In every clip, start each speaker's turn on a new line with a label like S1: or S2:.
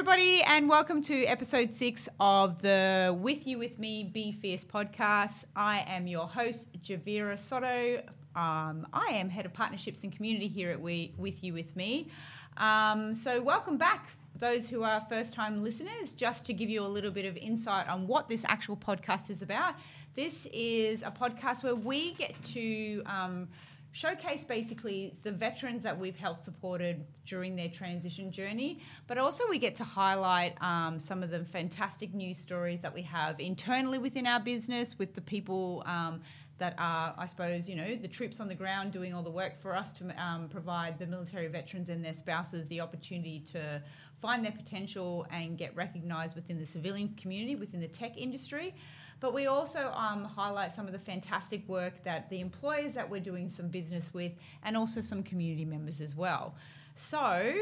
S1: everybody, and welcome to episode six of the With You With Me Be Fierce podcast. I am your host, Javira Soto. Um, I am head of partnerships and community here at we, With You With Me. Um, so, welcome back, those who are first time listeners, just to give you a little bit of insight on what this actual podcast is about. This is a podcast where we get to um, showcase basically the veterans that we've helped supported during their transition journey, but also we get to highlight um, some of the fantastic news stories that we have internally within our business with the people. Um, that are, I suppose, you know, the troops on the ground doing all the work for us to um, provide the military veterans and their spouses the opportunity to find their potential and get recognised within the civilian community, within the tech industry. But we also um, highlight some of the fantastic work that the employers that we're doing some business with and also some community members as well. So,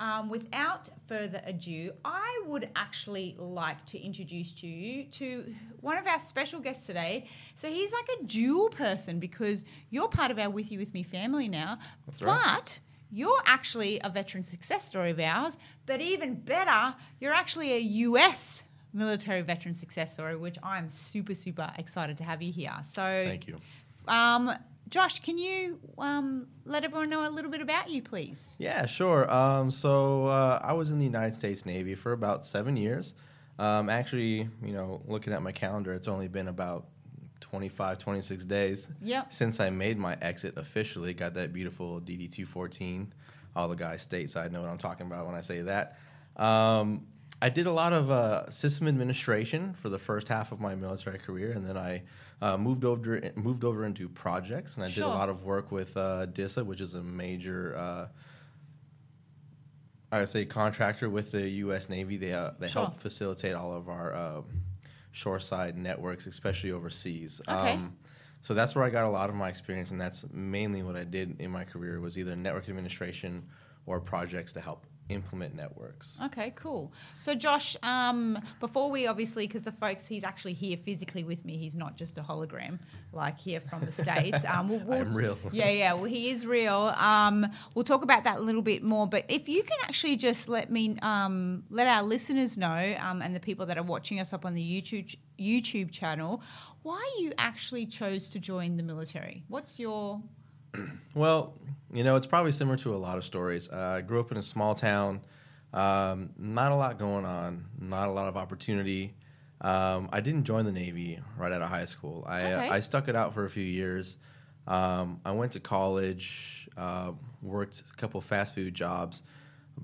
S1: um, without further ado, I would actually like to introduce to you to one of our special guests today. So he's like a dual person because you're part of our With You With Me family now,
S2: That's
S1: but
S2: right.
S1: you're actually a veteran success story of ours. But even better, you're actually a US military veteran success story, which I'm super, super excited to have you here. So
S2: Thank you.
S1: Um, Josh, can you um, let everyone know a little bit about you, please?
S2: Yeah, sure. Um, so uh, I was in the United States Navy for about seven years. Um, actually, you know, looking at my calendar, it's only been about 25, 26 days
S1: Yep.
S2: since I made my exit officially. Got that beautiful DD 214. All the guys stateside know what I'm talking about when I say that. Um, I did a lot of uh, system administration for the first half of my military career, and then I uh, moved over moved over into projects, and I did a lot of work with uh, DISA, which is a major. Uh, I would say contractor with the U.S. Navy. They uh, they
S1: Sure.
S2: help facilitate all of our uh, shoreside networks, especially overseas.
S1: Okay.
S2: so that's where I got a lot of my experience, and that's mainly what I did in my career was either network administration or projects to help implement networks.
S1: Okay, cool. So, Josh, um, before we obviously, because the folks, he's actually here physically with me. He's not just a hologram, like here from the states. Um, we'll, we'll-
S2: I'm real.
S1: Yeah, yeah. Well, he is real. Um, we'll talk about that a little bit more. But if you can actually just let me, um, let our listeners know, um, and the people that are watching us up on the YouTube YouTube channel, why you actually chose to join the military. What's your
S2: Well, you know, it's probably similar to a lot of stories. Uh, I grew up in a small town, um, not a lot going on, not a lot of opportunity. Um, I didn't join the Navy right out of high school. I,
S1: Okay.
S2: uh, I stuck it out for a few years. Um, I went to college, uh, worked a couple fast food jobs,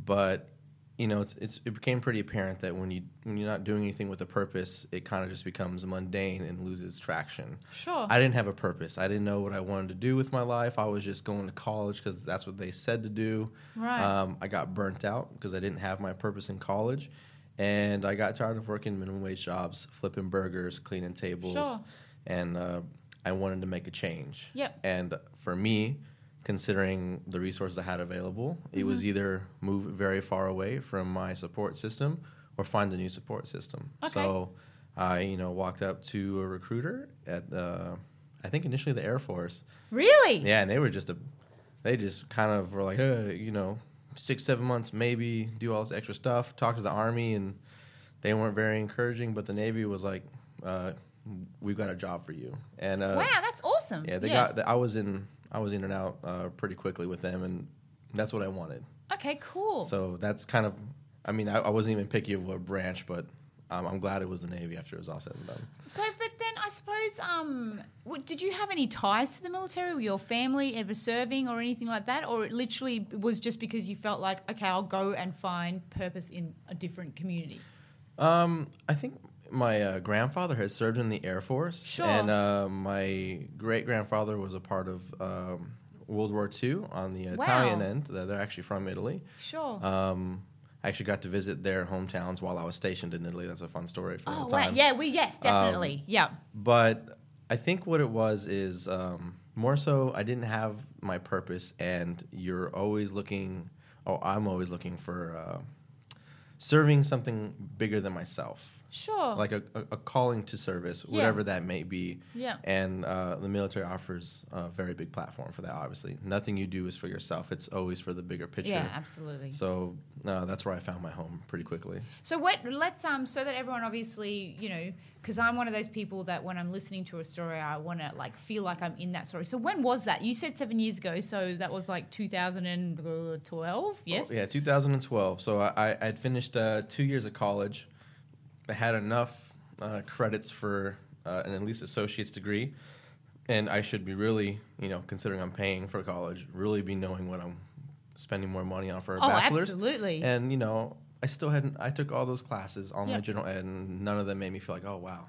S2: but you know, it's, it's it became pretty apparent that when you when you're not doing anything with a purpose, it kind of just becomes mundane and loses traction.
S1: sure?
S2: I didn't have a purpose. I didn't know what I wanted to do with my life. I was just going to college because that's what they said to do.
S1: Right.
S2: Um, I got burnt out because I didn't have my purpose in college, and I got tired of working minimum wage jobs, flipping burgers, cleaning tables,
S1: Sure.
S2: and uh, I wanted to make a change.
S1: Yep.
S2: And for me, considering the resources I had available, it
S1: Mm-hmm.
S2: was either move very far away from my support system or find a new support system.
S1: Okay.
S2: So I, you know, walked up to a recruiter at, uh, I think initially the Air Force.
S1: really?
S2: Yeah, and they were just a, they just kind of were like, hey, you know, six, seven months maybe, do all this extra stuff, talk to the Army, and they weren't very encouraging, but the Navy was like, uh, we've got a job for you. And uh,
S1: wow, that's awesome.
S2: yeah, they got. I was in. I was in and out uh, pretty quickly with them, and that's what I wanted.
S1: Okay, cool.
S2: So that's kind of. I mean, I, I wasn't even picky of what branch, but um, I'm glad it was the Navy after it was all said and done.
S1: So, but then I suppose, um, w- did you have any ties to the military? Were your family ever serving or anything like that, or it literally was just because you felt like, okay, I'll go and find purpose in a different community?
S2: Um, I think my uh, grandfather had served in the Air Force,
S1: Sure.
S2: and uh, my great grandfather was a part of um, World War II on the Italian
S1: Wow.
S2: end. They're they're actually from Italy.
S1: Sure.
S2: Um, I actually got to visit their hometowns while I was stationed in Italy. That's a fun story for
S1: oh,
S2: the time.
S1: wow. Yeah, we yes, definitely. yeah.
S2: but I think what it was is um, more so I didn't have my purpose, and you're always looking, Oh, I'm always looking for uh, serving something bigger than myself.
S1: Sure.
S2: like a, a, a calling to service,
S1: Yeah.
S2: whatever that may be.
S1: Yeah.
S2: And uh, the military offers a very big platform for that. Obviously, nothing you do is for yourself; it's always for the bigger picture.
S1: yeah, absolutely.
S2: So uh, that's where I found my home pretty quickly.
S1: So what? Let's um, so that everyone obviously, you know, because I'm one of those people that when I'm listening to a story, I want to like feel like I'm in that story. So when was that? You said seven years ago, so that was like 2012. Yes.
S2: Oh, yeah, 2012. So I, I'd finished uh, two years of college. I had enough uh, credits for uh, an at least associate's degree, and I should be really, you know, considering I'm paying for college, really be knowing what I'm spending more money on for a
S1: Oh,
S2: bachelor's.
S1: absolutely.
S2: And you know, I still hadn't. I took all those classes, all my general ed, and none of them made me feel like, oh wow,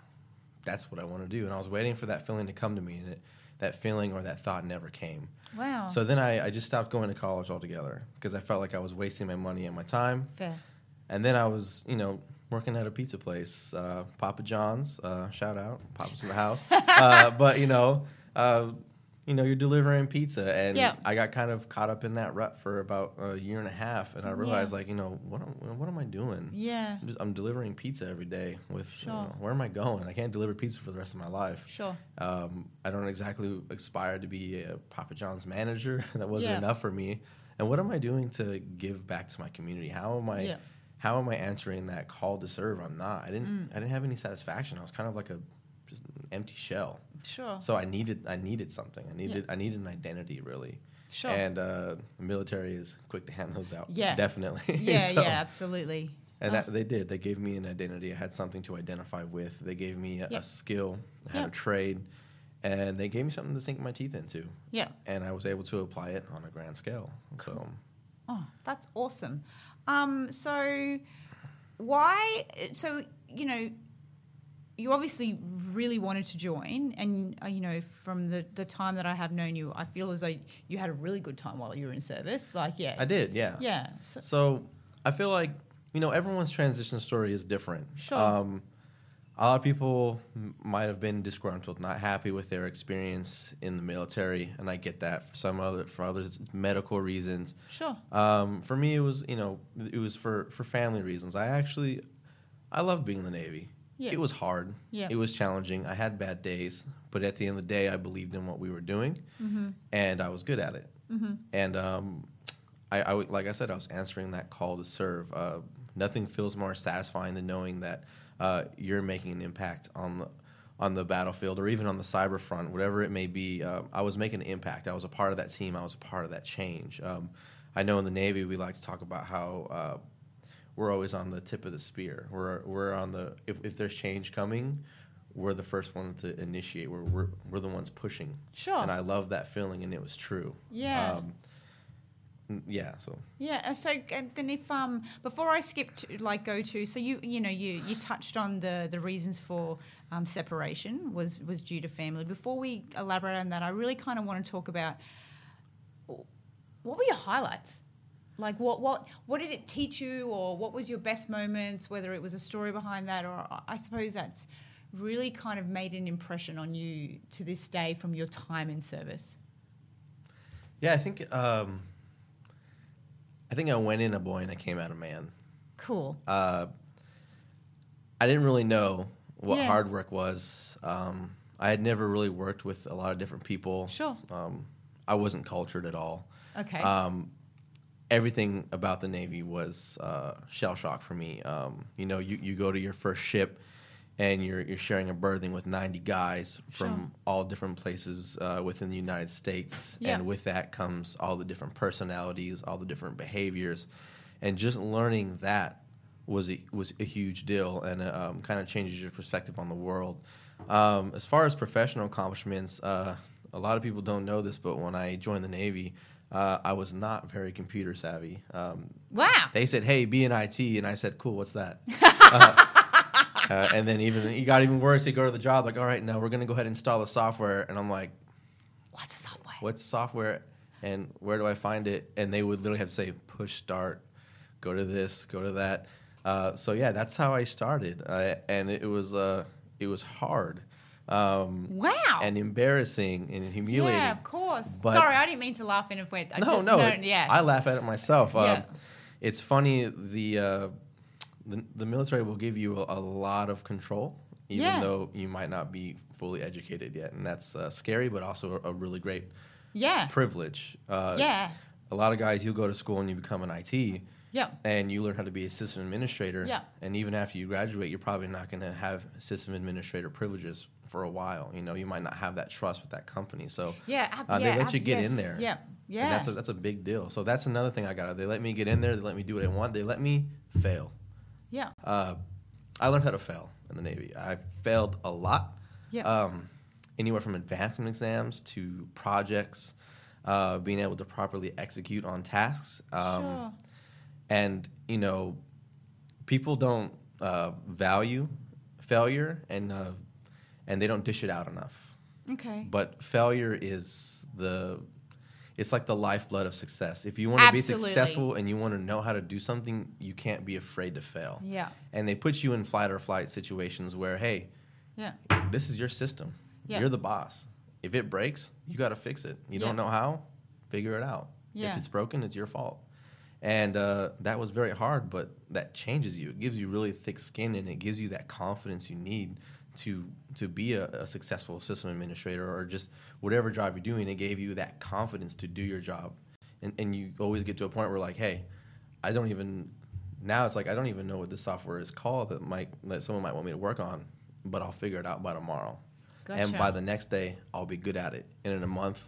S2: that's what I want to do. And I was waiting for that feeling to come to me, and it, that feeling or that thought never came.
S1: Wow.
S2: So then I, I just stopped going to college altogether because I felt like I was wasting my money and my time.
S1: fair.
S2: And then I was, you know, working at a pizza place, uh, Papa John's. Uh, shout out, Papa's in the house. uh, but you know, uh, you know, you're delivering pizza, and
S1: Yeah.
S2: I got kind of caught up in that rut for about a year and a half, and I realized, like, you know, what am, what am I doing?
S1: Yeah.
S2: I'm, just, I'm delivering pizza every day. With you know, where am I going? I can't deliver pizza for the rest of my life.
S1: Sure.
S2: Um, I don't exactly aspire to be a Papa John's manager. that wasn't
S1: Yeah.
S2: enough for me. And what am I doing to give back to my community? How am I?
S1: Yeah.
S2: How am I answering that call to serve? I'm not. I didn't.
S1: Mm.
S2: I didn't have any satisfaction. I was kind of like a just an empty shell.
S1: Sure.
S2: So I needed. I needed something. I needed. I needed an identity really.
S1: Sure.
S2: And uh, the military is quick to hand those out.
S1: Yeah.
S2: Definitely.
S1: yeah.
S2: So-
S1: yeah. Absolutely.
S2: and
S1: Oh.
S2: that, they did. They gave me an identity. I had something to identify with. They gave me a,
S1: Yep.
S2: a skill. I had
S1: Yep.
S2: a trade, and they gave me something to sink my teeth into.
S1: Yeah.
S2: And I was able to apply it on a grand scale. So
S1: Oh, that's awesome. Um, so why? So you know, you obviously really wanted to join, and uh, you know, from the the time that I have known you, I feel as though you had a really good time while you were in service. Like, yeah,
S2: I did. Yeah.
S1: yeah, so,
S2: So I feel like you know everyone's transition story is different.
S1: Sure.
S2: Um, a lot of people m- might have been disgruntled, not happy with their experience in the military, and I get that. For some other, for others, it's medical reasons.
S1: sure,
S2: Um, for me, it was you know it was for for family reasons. I actually I loved being in the Navy.
S1: Yeah.
S2: It was hard.
S1: Yeah.
S2: It was challenging. I had bad days, but at the end of the day, I believed in what we were doing,
S1: Mm-hmm.
S2: and I was good at it. And um, I, I like I said, I was answering that call to serve. Uh, nothing feels more satisfying than knowing that uh, you're making an impact on the on the battlefield or even on the cyber front, whatever it may be. Uh, I was making an impact. I was a part of that team. I was a part of that change. Um, I know in the Navy we like to talk about how uh, we're always on the tip of the spear. We're we're on the if, if there's change coming, we're the first ones to initiate. We're we're, we're the ones pushing.
S1: Sure.
S2: And I love that feeling, and it was true.
S1: Yeah.
S2: Um, yeah. So
S1: yeah. So uh, then, if um, before I skip to like go to, so you you know you you touched on the the reasons for um, separation was was due to family. Before we elaborate on that, I really kind of want to talk about what were your highlights? Like what what what did it teach you, or what was your best moments? Whether it was a story behind that, or I- I suppose that's really kind of made an impression on you to this day from your time in service.
S2: yeah, I think um, I think I went in a boy and I came out a man.
S1: Cool.
S2: Uh, I didn't really know what
S1: Yeah.
S2: hard work was. Um, I had never really worked with a lot of different people.
S1: Sure.
S2: Um, I wasn't cultured at all.
S1: Okay.
S2: Um, everything about the Navy was uh, shell shock for me. Um, you know, you, you go to your first ship and you're, you're sharing a berthing with 90 guys from
S1: Sure.
S2: all different places uh, within the United States.
S1: Yeah.
S2: And with that comes all the different personalities, all the different behaviors. And just learning that was a, was a huge deal and um, kind of changes your perspective on the world. Um, as far as professional accomplishments, uh, a lot of people don't know this, but when I joined the Navy, uh, I was not very computer savvy. Um,
S1: wow.
S2: they said, "Hey, be in IT," and I said, "Cool, what's that?" uh, and then even he got even worse. They go to the job like, "All right, now we're gonna go ahead and install the software," and I'm like,
S1: What's the software?
S2: what's software and where do I find it? And they would literally have to say push start, go to this, go to that. Uh, so yeah, that's how I started, uh, and it was uh, it was hard um,
S1: Wow.
S2: and embarrassing and humiliating.
S1: Yeah, of course.
S2: But-
S1: Sorry, I didn't mean to laugh in a way. I
S2: no,
S1: just
S2: no,
S1: don't- yeah.
S2: I laugh at it myself.
S1: Yeah.
S2: Um, it's funny the uh, the, the military will give you a, a lot of control, even
S1: Yeah.
S2: though you might not be fully educated yet, and that's uh, scary, but also a, a really great
S1: Yeah.
S2: privilege. Uh,
S1: Yeah.
S2: A lot of guys, you go to school and you become an IT,
S1: Yeah.
S2: and you learn how to be a system administrator.
S1: Yeah.
S2: And even after you graduate, you're probably not going to have system administrator privileges for a while. You know, you might not have that trust with that company. So
S1: Yeah. ab-
S2: uh,
S1: yeah,
S2: they let
S1: ab-
S2: you get
S1: yes,
S2: in there.
S1: Yeah. Yeah.
S2: And that's a, that's a big deal. So that's another thing I got. They let me get in there. They let me do what I want. They let me fail.
S1: Yeah.
S2: Uh, I learned how to fail in the Navy. I failed a lot.
S1: Yeah.
S2: Um, anywhere from advancement exams to projects, uh, being able to properly execute on tasks. Um,
S1: sure.
S2: And, you know, people don't uh, value failure and, uh, and they don't dish it out enough.
S1: Okay.
S2: But failure is the it's like the lifeblood of success. If you want to be successful and you want to know how to do something, you can't be afraid to fail.
S1: Yeah.
S2: And they put you in flight or flight situations where, hey,
S1: Yeah.
S2: this is your system.
S1: Yeah.
S2: You're the boss. If it breaks, you got to fix it. You don't know how? Figure it out.
S1: Yeah.
S2: If it's broken, it's your fault. And uh, that was very hard, but that changes you. It gives you really thick skin, and it gives you that confidence you need to to be a, a successful system administrator or just whatever job you're doing. It gave you that confidence to do your job, and and you always get to a point where like, hey, I don't even now it's like I don't even know what this software is called that might that someone might want me to work on, but I'll figure it out by tomorrow. And by the next day, I'll be good at it. And in a month,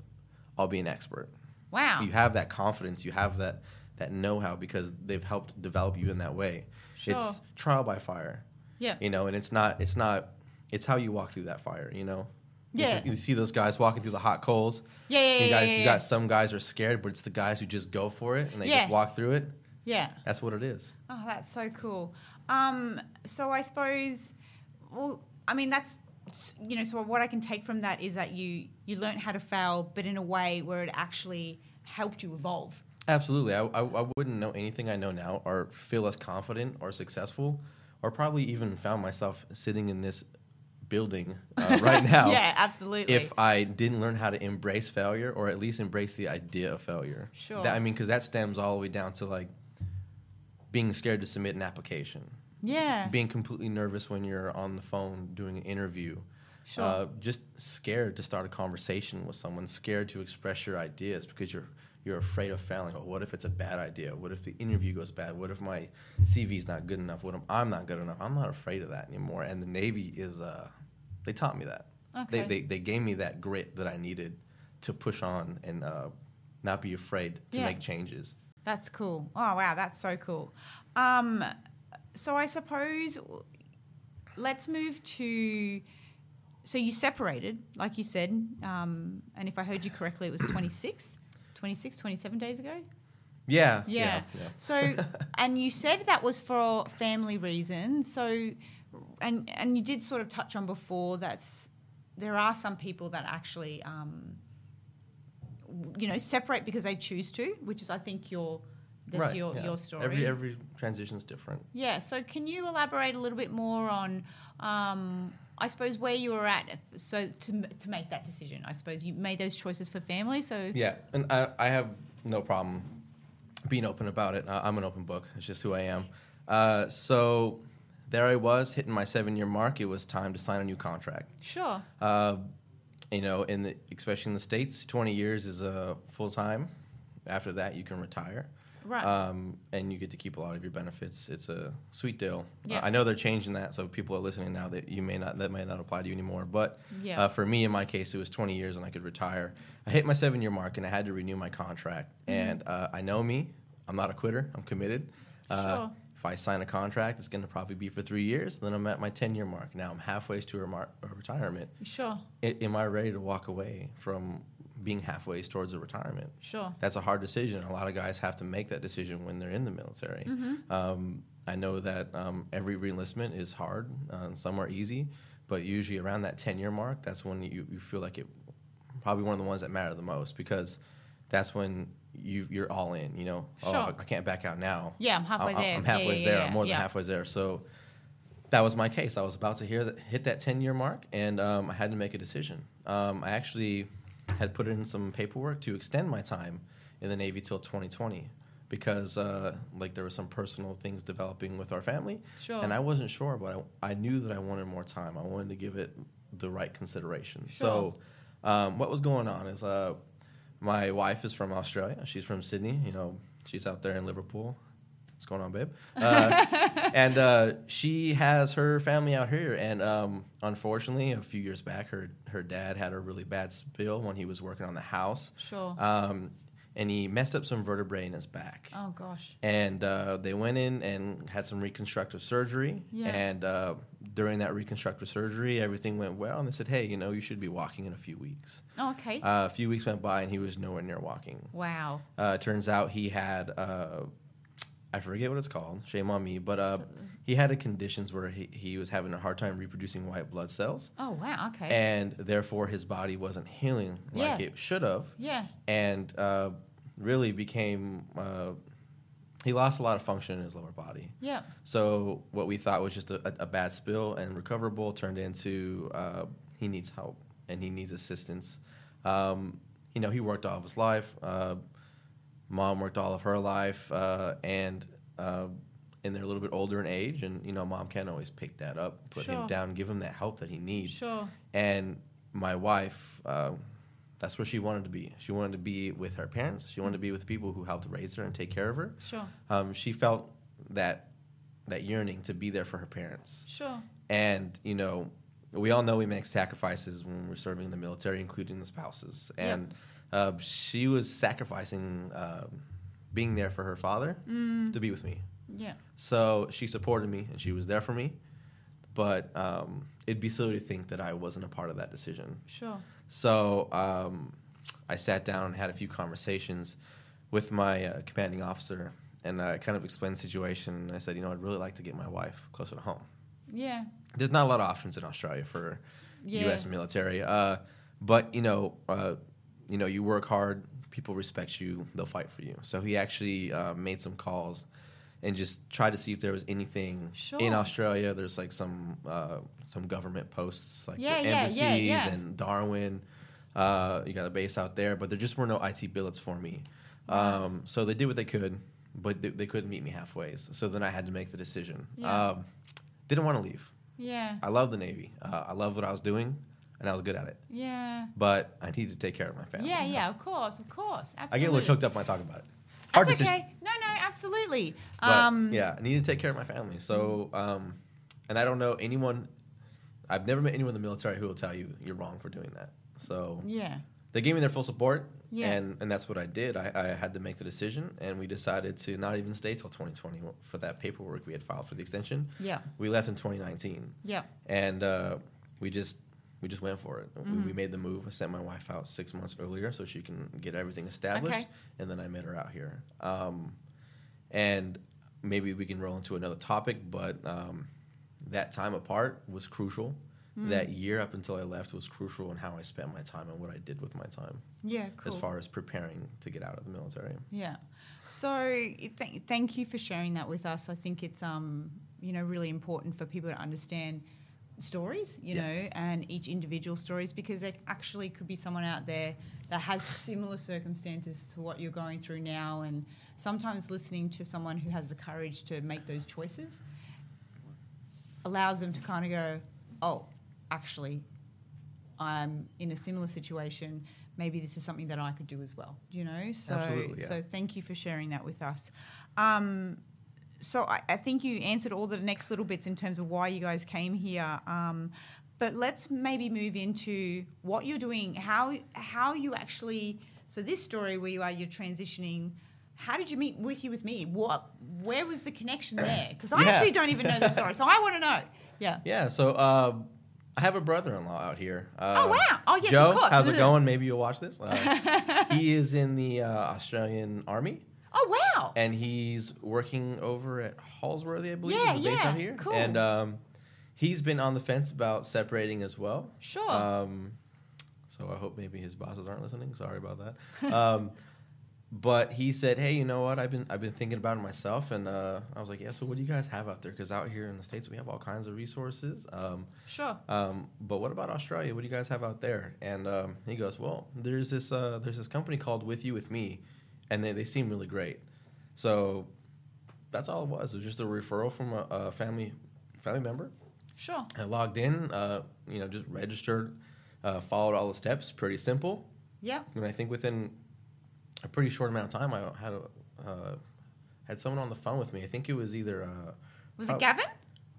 S2: I'll be an expert.
S1: Wow.
S2: You have that confidence, you have that that know-how because they've helped develop you in that way.
S1: Sure.
S2: It's trial by fire.
S1: Yeah.
S2: You know, and it's not it's not it's how you walk through that fire, you know? You
S1: Yeah.
S2: see- You, see those guys walking through the hot coals.
S1: Yeah, yeah,
S2: You
S1: yeah,
S2: guys
S1: yeah,
S2: you got some guys are scared, but it's the guys who just go for it and they
S1: Yeah.
S2: just walk through it.
S1: Yeah.
S2: That's what it is.
S1: Oh, that's so cool. Um, so I suppose, well, I mean, that's you know, so what I can take from that is that you you learned how to fail, but in a way where it actually helped you evolve.
S2: Absolutely. I, I, I wouldn't know anything I know now or feel as confident or successful or probably even found myself sitting in this building uh, right now
S1: yeah, absolutely.
S2: if I didn't learn how to embrace failure or at least embrace the idea of failure.
S1: Sure.
S2: That, I mean, because that stems all the way down to like being scared to submit an application,
S1: yeah,
S2: being completely nervous when you're on the phone doing an interview.
S1: Sure.
S2: Uh, just scared to start a conversation with someone, scared to express your ideas because you're you're afraid of failing. Oh, what if it's a bad idea? What if the interview goes bad? What if my CV is not good enough? What if I'm not good enough? I'm not afraid of that anymore. And the Navy is uh, they taught me that.
S1: Okay.
S2: They, they they gave me that grit that I needed to push on and uh, not be afraid to
S1: Yeah.
S2: make changes.
S1: That's cool. Oh wow, that's so cool. Um, so I suppose let's move to. So you separated, like you said, um, and if I heard you correctly, it was 26, 26, 27 days ago.
S2: Yeah.
S1: Yeah.
S2: yeah.
S1: So, and you said that was for family reasons. So, and and you did sort of touch on before that's there are some people that actually, um, you know, separate because they choose to, which is I think your that's
S2: right.
S1: your
S2: yeah.
S1: your story.
S2: Every every transition's different.
S1: yeah. So, can you elaborate a little bit more on? Um, I suppose where you were at, so to to make that decision. I suppose you made those choices for family. So
S2: Yeah, and I, I have no problem being open about it. I'm an open book. It's just who I am. Uh, so there I was hitting my seven year mark. It was time to sign a new contract.
S1: sure.
S2: Uh, you know, in the especially in the states, 20 years is uh, full time. After that, you can retire.
S1: Right.
S2: Um, and you get to keep a lot of your benefits. It's a sweet deal.
S1: Yeah.
S2: Uh, I know they're changing that, so if people are listening now that you may not that may not apply to you anymore. But
S1: Yeah.
S2: uh, for me, in my case, it was 20 years and I could retire. I hit my seven year mark and I had to renew my contract.
S1: Mm-hmm.
S2: And uh, I know me. I'm not a quitter. I'm committed. Uh,
S1: Sure.
S2: If I sign a contract, it's going to probably be for three years. Then I'm at my 10 year mark. Now I'm halfway to a, mar- a retirement.
S1: Sure.
S2: I- am I ready to walk away from being halfway towards a retirement?
S1: Sure.
S2: That's a hard decision. A lot of guys have to make that decision when they're in the military.
S1: Mm-hmm.
S2: Um, I know that um, every reenlistment is hard. Uh, some are easy, but usually around that 10 year mark, that's when you, you feel like it probably one of the ones that matter the most because that's when you, you're all in. You know, oh,
S1: Sure.
S2: I, I can't back out now.
S1: Yeah, I'm halfway
S2: I'm,
S1: there.
S2: I'm halfway
S1: yeah,
S2: there.
S1: yeah,
S2: I'm more than
S1: yeah.
S2: halfway there. So that was my case. I was about to hear that, hit that 10 year mark, and um, I had to make a decision. Um, I actually had put in some paperwork to extend my time in the Navy till 2020. because uh, like there were some personal things developing with our family,
S1: Sure.
S2: and I wasn't sure, but I, I knew that I wanted more time. I wanted to give it the right consideration.
S1: Sure.
S2: So, um, what was going on is uh, my wife is from Australia. She's from Sydney. You know, she's out there in Liverpool. What's going on, babe? Uh, and uh, she has her family out here. And um, unfortunately, a few years back, her her dad had a really bad spill when he was working on the house.
S1: Sure.
S2: Um, and he messed up some vertebrae in his back.
S1: oh gosh.
S2: And uh, they went in and had some reconstructive surgery.
S1: Yeah.
S2: And uh, during that reconstructive surgery, everything went well. And they said, hey, you know, you should be walking in a few weeks.
S1: Oh, okay.
S2: Uh, a few weeks went by and he was nowhere near walking.
S1: wow.
S2: Uh, turns out he had, uh, I forget what it's called, shame on me, but uh, he had a conditions where he, he was having a hard time reproducing white blood cells.
S1: Oh wow. Okay.
S2: And therefore, his body wasn't healing like
S1: Yeah.
S2: it should have
S1: yeah.
S2: and uh, really became uh, he lost a lot of function in his lower body.
S1: Yeah.
S2: So what we thought was just a, a, bad spill and recoverable turned into uh, he needs help and he needs assistance. Um, you know, he worked all of his life. Mom worked all of her life, uh, and uh, and they're a little bit older in age, and you know, mom can't always pick that up, put
S1: Sure.
S2: him down, give him that help that he needs.
S1: Sure.
S2: And my wife, uh, that's where she wanted to be. She wanted to be with her parents. She wanted to be with people who helped raise her and take care of her.
S1: Sure.
S2: Um, she felt that that yearning to be there for her parents.
S1: Sure.
S2: And you know, we all know we make sacrifices when we're serving in the military, including the spouses.
S1: Yep.
S2: Uh, she was sacrificing um being there for her father
S1: Mm.
S2: to be with me.
S1: Yeah.
S2: So she supported me and she was there for me. But um, it'd be silly to think that I wasn't a part of that decision.
S1: Sure.
S2: So um, I sat down and had a few conversations with my uh, commanding officer, and I kind of explained the situation. I said, you know, I'd really like to get my wife closer to home.
S1: Yeah.
S2: There's not a lot of options in Australia for
S1: Yeah.
S2: U.S. military, uh, but you know, uh, you know, you work hard, people respect you, they'll fight for you. So he actually uh, made some calls and just tried to see if there was anything
S1: Sure.
S2: in Australia. There's like some uh, some government posts, like
S1: Yeah,
S2: embassies
S1: yeah, yeah.
S2: and Darwin. Uh, you got a base out there, but there just were no IT billets for me. Um, so they did what they could, but they, they couldn't meet me halfway. So then I had to make the decision. Um, didn't want to leave.
S1: Yeah.
S2: I love the Navy. Uh, I love what I was doing, and I was good at it.
S1: Yeah.
S2: But I needed to take care of my family.
S1: Yeah, yeah, of course, of course. Absolutely.
S2: I get a little choked up when I talk about it. Hard
S1: That's
S2: decision.
S1: okay. No, no, absolutely.
S2: But
S1: um,
S2: yeah, I needed to take care of my family. So, um, and I don't know anyone. I've never met anyone in the military who will tell you you're wrong for doing that. So
S1: Yeah.
S2: they gave me their full support,
S1: Yeah.
S2: and and that's what I did. I, I had to make the decision, and we decided to not even stay till 2020 for that paperwork we had filed for the extension.
S1: Yeah.
S2: We left in 2019,
S1: Yeah.
S2: and uh, we just we just went for it. We,
S1: Mm-hmm.
S2: we made the move. I sent my wife out six months earlier so she can get everything established,
S1: Okay.
S2: and then I met her out here. Um, and maybe we can roll into another topic, but um, that time apart was crucial.
S1: Mm.
S2: That year up until I left was crucial in how I spent my time and what I did with my time,
S1: Yeah, cool.
S2: as far as preparing to get out of the military.
S1: Yeah. So th- thank you for sharing that with us. I think it's um you know really important for people to understand stories, you
S2: Yeah.
S1: know, and each individual stories because there actually could be someone out there that has similar circumstances to what you're going through now and sometimes listening to someone who has the courage to make those choices allows them to kind of go, "Oh, actually I'm in a similar situation. Maybe this is something that I could do as well. You know, so
S2: Absolutely, yeah.
S1: so thank you for sharing that with us. Um, so I, I think you answered all the next little bits in terms of why you guys came here. Um, but let's maybe move into what you're doing, how how you actually. So this story where you are, you're transitioning. How did you meet with you with me? What, where was the connection there? Because I
S2: Yeah.
S1: actually don't even know the story, so I want to know. Yeah.
S2: Yeah, so uh, I have a brother-in-law out here. Uh,
S1: Oh, wow. Oh, yes, of
S2: Joe,
S1: course.
S2: how's it going? Maybe you'll watch this. Uh, he is in the uh, Australian Army.
S1: Oh wow.
S2: and he's working over at Holsworthy, I believe,
S1: Yeah,
S2: is the base
S1: yeah,
S2: out here.
S1: cool.
S2: And um, he's been on the fence about separating as well.
S1: Sure.
S2: Um, so I hope maybe his bosses aren't listening. Sorry about that. um, but he said, "Hey, you know what? I've been I've been thinking about it myself." And uh, I was like, "Yeah. So what do you guys have out there? Because out here in the states, we have all kinds of resources. Um,
S1: Sure.
S2: um, but what about Australia? What do you guys have out there? And um, he goes, well, there's this uh, there's this company called With You With Me, and they, they seem really great. So that's all it was. It was just a referral from a, a family family member.
S1: Sure.
S2: I logged in, uh, you know, just registered, uh, followed all the steps. Pretty simple.
S1: Yeah.
S2: And I think within a pretty short amount of time, I had a, uh, had someone on the phone with me. I think it was either. Uh,
S1: Was it Gavin?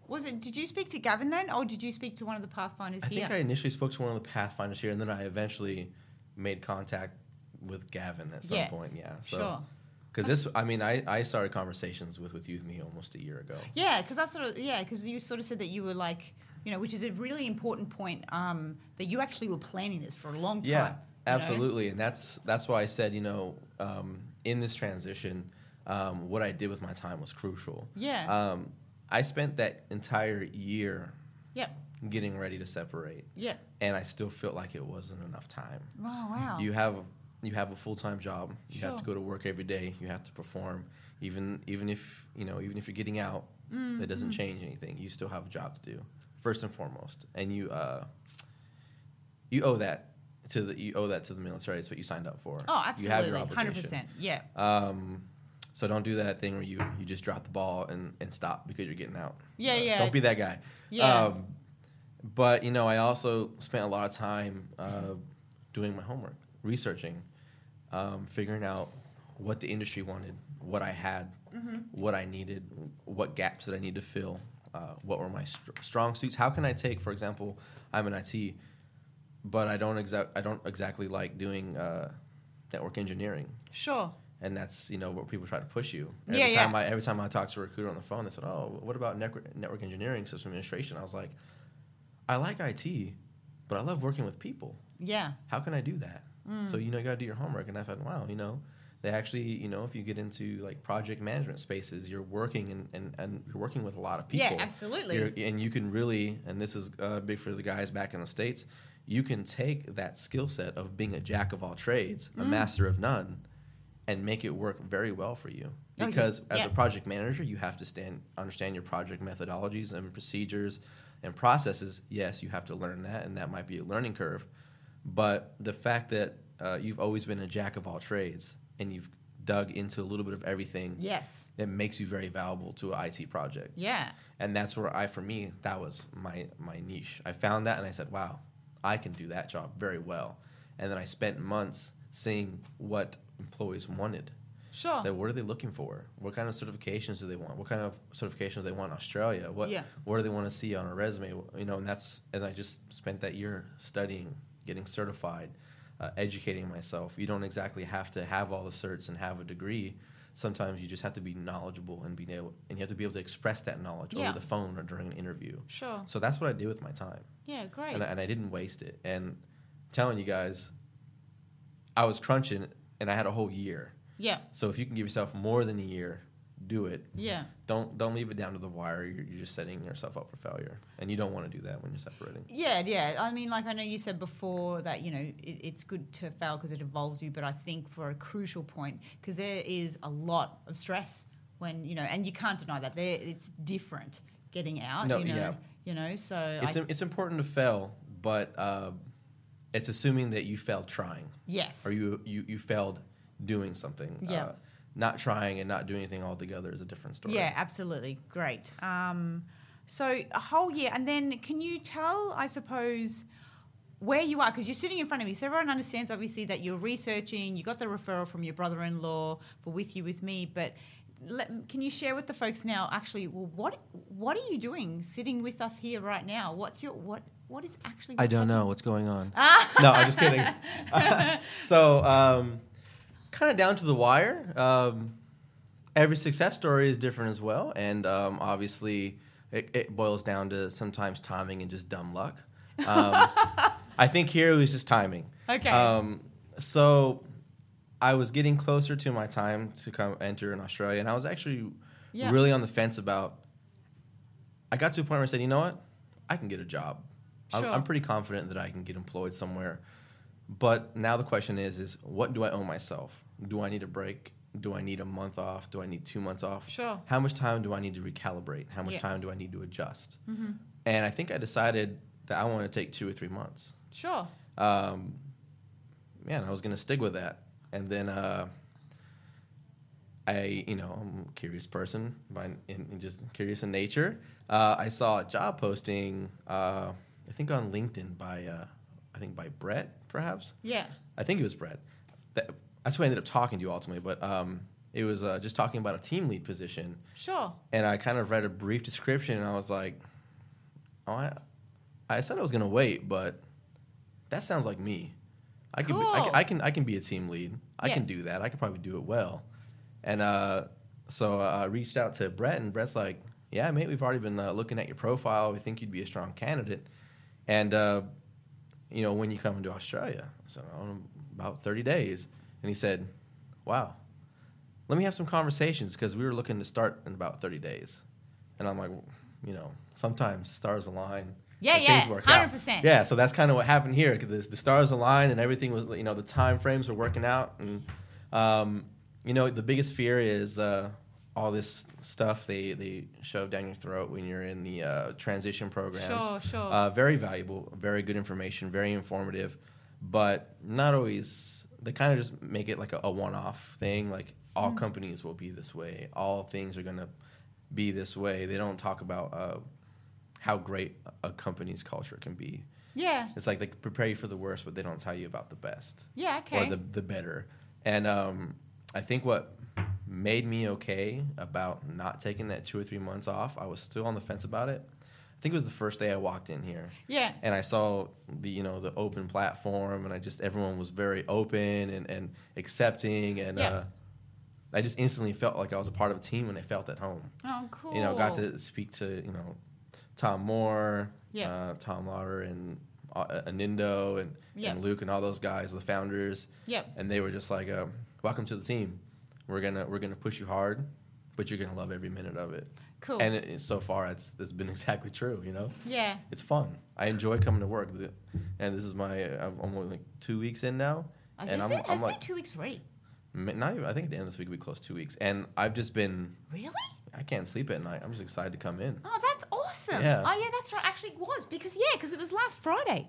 S1: Was it? Did you speak to Gavin then, or did you speak to one of the Pathfinders
S2: I
S1: here?
S2: I think I initially spoke to one of the Pathfinders here, and then I eventually made contact with Gavin at some
S1: Yeah.
S2: point. Yeah. So,
S1: Sure.
S2: Because this, I mean, I, I started conversations with with Youth Me almost a year ago.
S1: Yeah, because that's sort of yeah, because you sort of said that you were like, you know, which is a really important point um, that you actually were planning this for a long time.
S2: Yeah,
S1: you know?
S2: absolutely, and that's that's why I said, you know, um, in this transition, um, what I did with my time was crucial.
S1: Yeah.
S2: Um, I spent that entire year
S1: Yep.
S2: getting ready to separate,
S1: Yep.
S2: and I still felt like it wasn't enough time.
S1: Oh wow.
S2: You have you have a full time job. You have to go to work every day. You have to perform, even even if you know even if you're getting out,
S1: Mm,
S2: that doesn't change anything. You still have a job to do first and foremost, and you uh, you owe that to the you owe that to the military. It's what you signed up for.
S1: oh,
S2: You have
S1: absolutely,
S2: your
S1: hundred percent, Yeah.
S2: Um, so don't do that thing where you, you just drop the ball and, and stop because you're getting out.
S1: Yeah,
S2: Uh,
S1: yeah.
S2: Don't be that guy.
S1: Yeah.
S2: Um, but you know, I also spent a lot of time uh, doing my homework, researching, um, figuring out what the industry wanted, what I had,
S1: Mm-hmm.
S2: what I needed, what gaps did I need to fill, uh, what were my str- strong suits. How can I take, for example, I'm an IT, but I don't exact I don't exactly like doing uh, network engineering
S1: Sure.
S2: and that's you know where people try to push you. Every
S1: Yeah, yeah.
S2: time I every time I talk to a recruiter on the phone, they said, "Oh, what about network network engineering, system administration?" I was like, "I like IT, but I love working with people.
S1: Yeah.
S2: How can I do that?"
S1: Mm.
S2: So you know, you got to do your homework. And I thought, wow, you know, they actually, you know, if you get into like project management spaces, you're working and and, and you're working with a lot of people.
S1: Yeah, absolutely.
S2: You're- and you can really, and this is uh, big for the guys back in the states. You can take that skill set of being a jack of all trades, a
S1: Mm.
S2: master of none, and make it work very well for you.
S1: Oh.
S2: Because as
S1: Yeah.
S2: a project manager, you have to stand understand your project methodologies and procedures and processes. Yes, you have to learn that, and that might be a learning curve. But the fact that uh, you've always been a jack of all trades and you've dug into a little bit of everything,
S1: Yes.
S2: it makes you very valuable to an IT project
S1: Yeah.
S2: and that's where I, for me, that was my my niche. I found that, and I said, "Wow, I can do that job very well." And then I spent months seeing what employees wanted.
S1: Sure.
S2: So, what are they looking for? What kind of certifications do they want? What kind of certifications they want in Australia? What
S1: Yeah.
S2: What do they want to see on a resume? You know, and that's and I just spent that year studying, getting certified, uh, educating myself. You don't exactly have to have all the certs and have a degree. Sometimes you just have to be knowledgeable and be able and you have to be able to express that knowledge
S1: Yeah.
S2: over the phone or during an interview.
S1: Sure.
S2: So that's what I did with my time,
S1: Yeah. Great.
S2: and I, and I didn't waste it. And telling you guys, I was crunching, and I had a whole year.
S1: yeah.
S2: So if you can give yourself more than a year, do it.
S1: Yeah.
S2: Don't don't leave it down to the wire. You're, you're just setting yourself up for failure, and you don't want to do that when you're separating.
S1: Yeah, yeah. I mean, like I know you said before that you know it, it's good to fail because it evolves you, but I think for a crucial point because there is a lot of stress when you know, and you can't deny that there it's different getting out.
S2: No,
S1: you know,
S2: yeah.
S1: you know. So
S2: It's
S1: I,
S2: it's important to fail, but uh, it's assuming that you failed trying
S1: yes,
S2: or you you, you failed doing something.
S1: Yeah.
S2: Uh, not trying and not doing anything altogether is a different story.
S1: Yeah, absolutely. Great. Um, so a whole year, and then can you tell, I suppose, where you are? Because you're sitting in front of me, so everyone understands obviously that you're researching. You got the referral from your brother-in-law for with you with me, but. Let, can you share with the folks now? Actually, well, what what are you doing sitting with us here right now? What's your what what is actually?
S2: I don't
S1: happening?
S2: know what's going on. no, I'm just kidding. so, um, kind of down to the wire. Um, every success story is different as well, and um, obviously, it, it boils down to sometimes timing and just dumb luck. Um, I think here it was just timing.
S1: Okay.
S2: Um, so, I was getting closer to my time to come enter in Australia, and I was actually
S1: Yeah.
S2: really on the fence about. I got to a point where I said, you know what, I can get a job. I'm, I'm pretty confident that I can get employed somewhere. But now the question is, is what do I owe myself? Do I need a break? Do I need a month off? Do I need two months off?
S1: Sure.
S2: How much time do I need to recalibrate? How much
S1: Yeah.
S2: time do I need to adjust?
S1: Mhm.
S2: And I think I decided that I want to take two or three months.
S1: Sure.
S2: Um, man, I was going to stick with that. And then uh, I, you know, I'm a curious person, by in, in just curious in nature. Uh, I saw a job posting, uh, I think on LinkedIn by, uh, I think by Brett, perhaps.
S1: Yeah.
S2: I think it was Brett. That, that's who I ended up talking to ultimately, but um, it was uh, just talking about a team lead position,
S1: Sure.
S2: and I kind of read a brief description, and I was like, oh, I, I said I was gonna wait, but that sounds like me. I can, be, I,
S1: Cool.
S2: can I can I can be a team lead. I
S1: Yeah.
S2: can do that. I could probably do it well. And uh, so I reached out to Brett, and Brett's like, "Yeah, mate, we've already been uh, looking at your profile. We think you'd be a strong candidate." And uh, you know, when you come into Australia, so um, about thirty days, and he said, "Wow, let me have some conversations because we were looking to start in about thirty days." And I'm like, you know, sometimes stars align.
S1: Yeah, yeah,
S2: out.
S1: 100%.
S2: Yeah, so that's kind of what happened here. The, the stars aligned and everything was, you know, the time frames were working out. And, um, you know, the biggest fear is uh, all this stuff they, they shove down your throat when you're in the uh, transition programs.
S1: Sure, sure.
S2: Uh, very valuable, very good information, very informative, but not always. They kind of just make it like a, a one-off thing. Like all
S1: Mm.
S2: companies will be this way. All things are gonna be this way. They don't talk about uh, how great a company's culture can be.
S1: Yeah.
S2: It's like they prepare you for the worst, but they don't tell you about the best
S1: Yeah. Okay.
S2: or the the better. And um, I think what made me okay about not taking that two or three months off, I was still on the fence about it. I think it was the first day I walked in here,
S1: yeah.
S2: and I saw the you know the open platform, and I just everyone was very open and, and accepting, and
S1: Yeah.
S2: uh, I just instantly felt like I was a part of a team, and I felt at home
S1: Oh, cool.
S2: you know, got to speak to you know Tom Moore,
S1: Yeah.
S2: uh, Tom Lauder, and uh, Anindo, and,
S1: Yeah.
S2: and Luke, and all those guys, the founders,
S1: Yep.
S2: and they were just like, uh, "Welcome to the team. We're gonna we're gonna push you hard, but you're gonna love every minute of it."
S1: Cool.
S2: And it, so far, it's it's been exactly true. You know,
S1: yeah.
S2: it's fun. I enjoy coming to work, and this is my I'm only like two weeks in now,
S1: Oh,
S2: and I'm
S1: it?
S2: I'm
S1: It's
S2: like
S1: been two weeks already.
S2: not even I think at the end of this week we close two weeks, and I've just been
S1: Really?
S2: I can't sleep at night. I'm just excited to come in.
S1: Oh, that's awesome.
S2: Yeah.
S1: Oh, yeah, that's right. Actually, it was because yeah, because it was last Friday,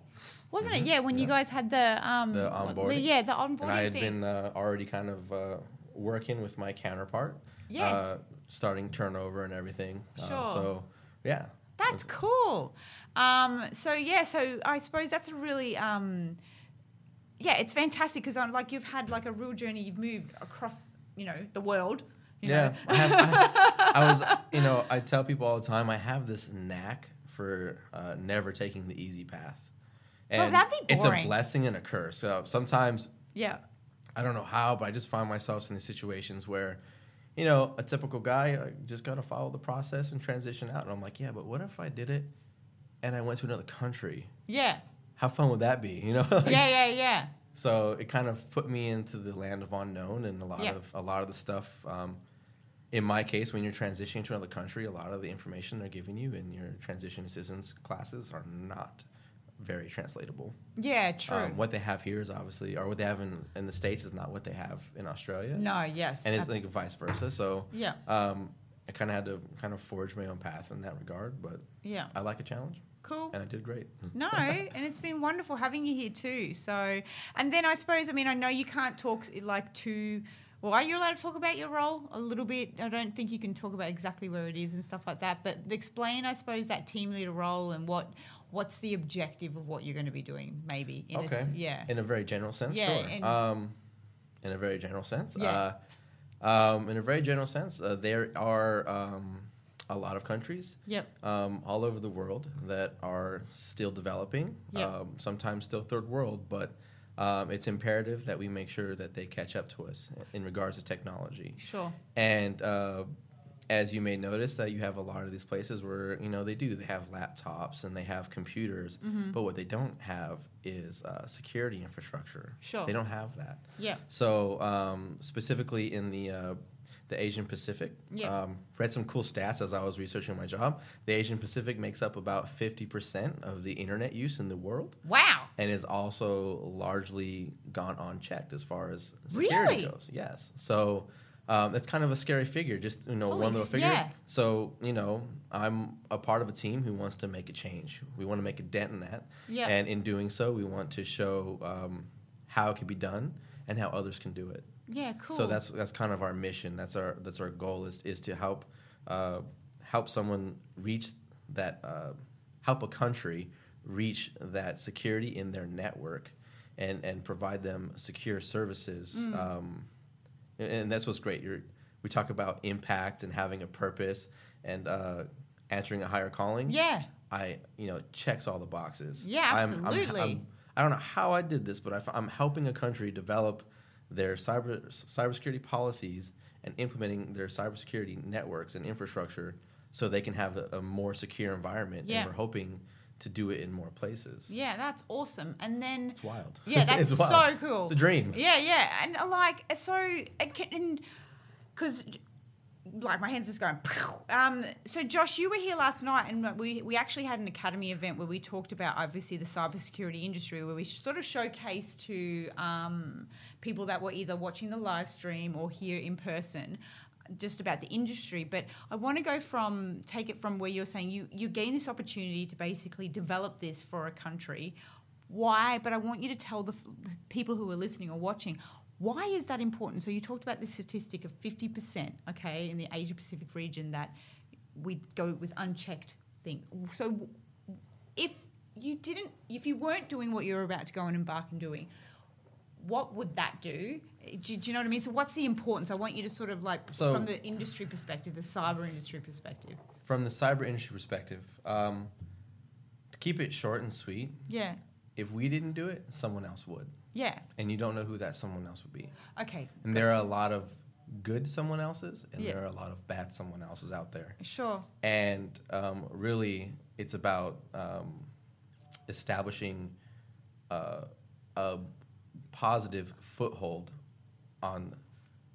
S1: wasn't it?
S2: Mhm.
S1: Yeah, when you guys had the um
S2: The onboarding.
S1: yeah, the onboarding
S2: and I had
S1: thing.
S2: been uh, already kind of uh, working with my counterpart,
S1: Yeah.
S2: uh, starting turnover and everything. Uh,
S1: Sure.
S2: so yeah,
S1: That's cool. Um, so yeah, so I suppose that's a really um, yeah, it's fantastic because like you've had like a real journey. You've moved across, you know, the world. You
S2: yeah.
S1: know?
S2: I, have, I, I was, you know, I tell people all the time I have this knack for uh, never taking the easy path.
S1: Well, that'd be boring.
S2: it's a blessing and a curse. So sometimes
S1: yeah.
S2: I don't know how, but I just find myself in these situations where, you know, a typical guy I just got to follow the process and transition out. And I'm like, yeah, but what if I did it and I went to another country?
S1: Yeah.
S2: How fun would that be? You know? Like,
S1: yeah, yeah, yeah.
S2: So it kind of put me into the land of unknown, and a lot
S1: Yeah.
S2: of a lot of the stuff. Um, in my case, when you're transitioning to another country, a lot of the information they're giving you in your transition assistance classes are not very translatable.
S1: Yeah, true.
S2: Um, what they have here is obviously, or what they have in, in the states is not what they have in Australia,
S1: no, yes.
S2: and it's
S1: Uh,
S2: like vice versa. So
S1: yeah,
S2: um, I kind of had to kind of forge my own path in that regard, but
S1: yeah.
S2: I like a challenge,
S1: Cool.
S2: and I did great.
S1: No, and it's been wonderful having you here too. So, and then I suppose, I mean, I know you can't talk like too. Well, are you allowed to talk about your role a little bit? I don't think you can talk about exactly where it is and stuff like that. But explain, I suppose, that team leader role and what what's the objective of what you're going to be doing, maybe. In a
S2: Okay.
S1: yeah.
S2: In a very general sense,
S1: Yeah,
S2: sure. um, in a very general sense,
S1: Yeah.
S2: uh, um, in a very general sense, uh, there are um, a lot of countries
S1: Yep.
S2: um, all over the world that are still developing.
S1: Yeah.
S2: Um, sometimes still third world, but um, it's imperative that we make sure that they catch up to us in regards to technology.
S1: Sure.
S2: And uh, as you may notice, that you have a lot of these places where you know they do they have laptops and they have computers,
S1: Mm-hmm.
S2: but what they don't have is uh, security infrastructure.
S1: Sure.
S2: they don't have that.
S1: Yeah.
S2: So um, specifically in the uh, the Asian Pacific,
S1: Yeah.
S2: um, read some cool stats as I was researching my job. The Asian Pacific makes up about fifty percent of the internet use in the world,
S1: Wow.
S2: and is also largely gone unchecked as far as security
S1: Really?
S2: goes. Yes, so. Um, it's kind of a scary figure, just you know,
S1: Holy
S2: one little figure.
S1: yeah.
S2: So you know, I'm a part of a team who wants to make a change. We want to make a dent in that,
S1: Yeah.
S2: and in doing so, we want to show um, how it can be done and how others can do it.
S1: Yeah, cool.
S2: So that's that's kind of our mission. That's our that's our goal is is to help uh, help someone reach that uh, help a country reach that security in their network and and provide them secure services.
S1: Mm.
S2: Um, and, and that's what's great. You're, we talk about impact and having a purpose and uh, answering a higher calling.
S1: yeah.
S2: I you know checks all the boxes.
S1: Yeah,
S2: I'm- I'm-
S1: absolutely.
S2: I'm, I don't know how I did this, but I'm helping a country develop their cyber cybersecurity policies and implementing their cybersecurity networks and infrastructure so they can have a, a more secure environment.
S1: Yeah.
S2: And we're hoping to do it in more places.
S1: Yeah, that's awesome. And then
S2: It's wild.
S1: Yeah, that's so cool.
S2: It's a dream.
S1: Yeah, yeah, and uh, like so, because like my hands just going. Um, so Josh, you were here last night, and we we actually had an academy event where we talked about obviously the cybersecurity industry, where we sort of showcased to um, people that were either watching the live stream or here in person. Just about the industry, but I want to go from take it from where you're saying you you gain this opportunity to basically develop this for a country why but i want you to tell the people who are listening or watching why is that important so you talked about the statistic of 50% okay in the asia pacific region that we go with unchecked thing so if you didn't if you weren't doing what you're about to go and embark on doing what would that do? do? do you know what I mean? So, what's the importance? I want you to sort of like,
S2: So-
S1: from the industry perspective, the cyber industry perspective.
S2: From the cyber industry perspective, um, to keep it short and sweet,
S1: Yeah,
S2: if we didn't do it, someone else would.
S1: Yeah.
S2: And you don't know who that someone else would be.
S1: Okay,
S2: And there are a lot of good someone else's, and
S1: Yeah.
S2: there are a lot of bad someone else's out there.
S1: sure.
S2: And um, really, it's about um, establishing uh, a positive foothold on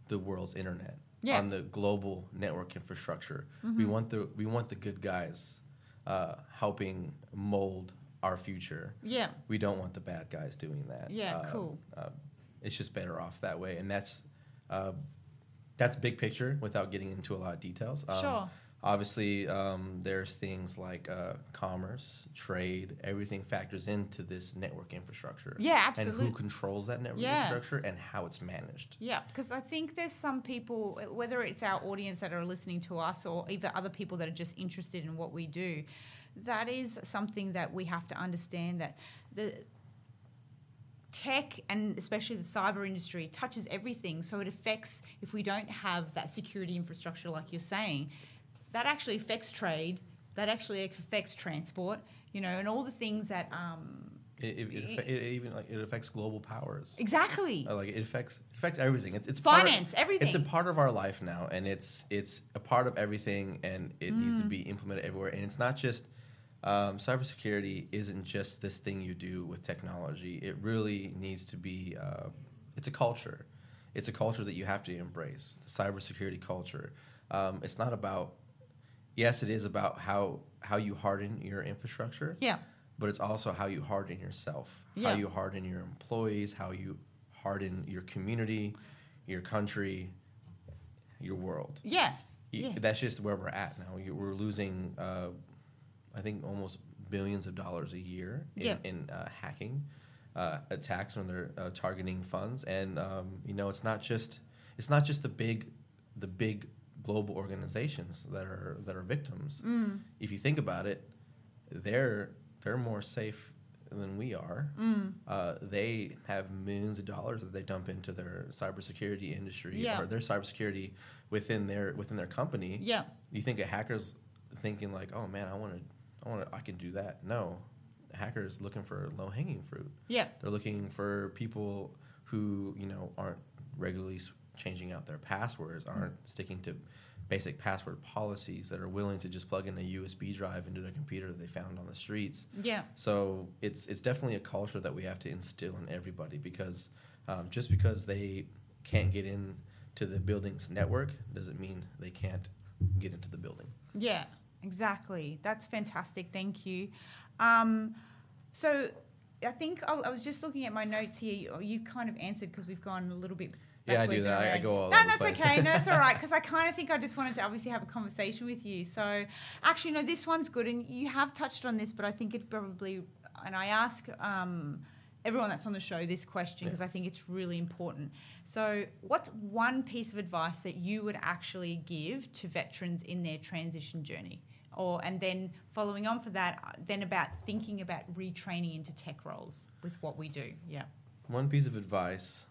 S2: the world's internet,
S1: Yeah.
S2: on the global network infrastructure.
S1: Mm-hmm.
S2: We want the we want the good guys uh, helping mold our future.
S1: Yeah,
S2: We don't want the bad guys doing that.
S1: Yeah,
S2: Uh,
S1: cool.
S2: Uh, it's just better off that way, and that's uh, that's big picture without getting into a lot of details. Um,
S1: Sure.
S2: Obviously, um, there's things like uh, commerce, trade, everything factors into this network infrastructure.
S1: Yeah, absolutely.
S2: And who controls that network
S1: Yeah.
S2: infrastructure and how it's managed.
S1: Yeah, because I think there's some people, whether it's our audience that are listening to us or even other people that are just interested in what we do, that is something that we have to understand that the tech and especially the cyber industry touches everything. So it affects, if we don't have that security infrastructure, like you're saying, that actually affects trade, that actually affects transport, you know, and all the things that. Um,
S2: It, it, it, it even like it affects global powers.
S1: exactly.
S2: Uh, Like it affects affects everything. It's it's part of-
S1: Finance, everything.
S2: It's a part of our life now, and it's it's a part of everything, and it needs to be implemented everywhere. And it's not just um, cybersecurity isn't just this thing you do with technology. It really needs to be. Uh, it's a culture. It's a culture that you have to embrace. The cybersecurity culture. Um, it's not about. Yes, it is about how how you harden your infrastructure
S1: yeah.
S2: but it's also how you harden yourself,
S1: Yeah.
S2: how you harden your employees, how you harden your community, your country, your world.
S1: Yeah. Yeah.
S2: That's just where we're at now. You- We're losing, uh, I think, almost billions of dollars a year in,
S1: Yeah.
S2: in uh, hacking uh, attacks when they're uh, targeting funds. And um, you know, it's not just it's not just the big the big global organizations that are that are victims.
S1: Mm.
S2: If you think about it, they're they're more safe than we are.
S1: Mm.
S2: Uh, they have millions of dollars that they dump into their cybersecurity industry
S1: Yeah.
S2: or their cybersecurity within their within their company.
S1: Yeah.
S2: You think a hacker's thinking like, "Oh man, I want to, I want to, I can do that." No, hacker's looking for low hanging fruit.
S1: Yeah.
S2: They're looking for people who you know aren't regularly changing out their passwords, aren't sticking to basic password policies, that are willing to just plug in a USB drive into their computer that they found on the streets.
S1: Yeah.
S2: So it's it's definitely a culture that we have to instill in everybody because um, just because they can't get in to the building's network doesn't mean they can't get into the building.
S1: Yeah, exactly. That's fantastic. Thank you. Um, so I think I, I was just looking at my notes here. You, you kind of answered because we've gone a little bit.
S2: Yeah, I do that. I- I go all
S1: No, that's
S2: place.
S1: okay. No, that's all right. Because I kind of think I just wanted to obviously have a conversation with you. So actually, no, this one's good, and you have touched on this, but I think it probably. And I ask um, everyone that's on the show this question because I think it's really important. So, what's one piece of advice that you would actually give to veterans in their transition journey? Or and then following on for that, uh, then about thinking about retraining into tech roles with what we do. Yeah.
S2: One piece of advice.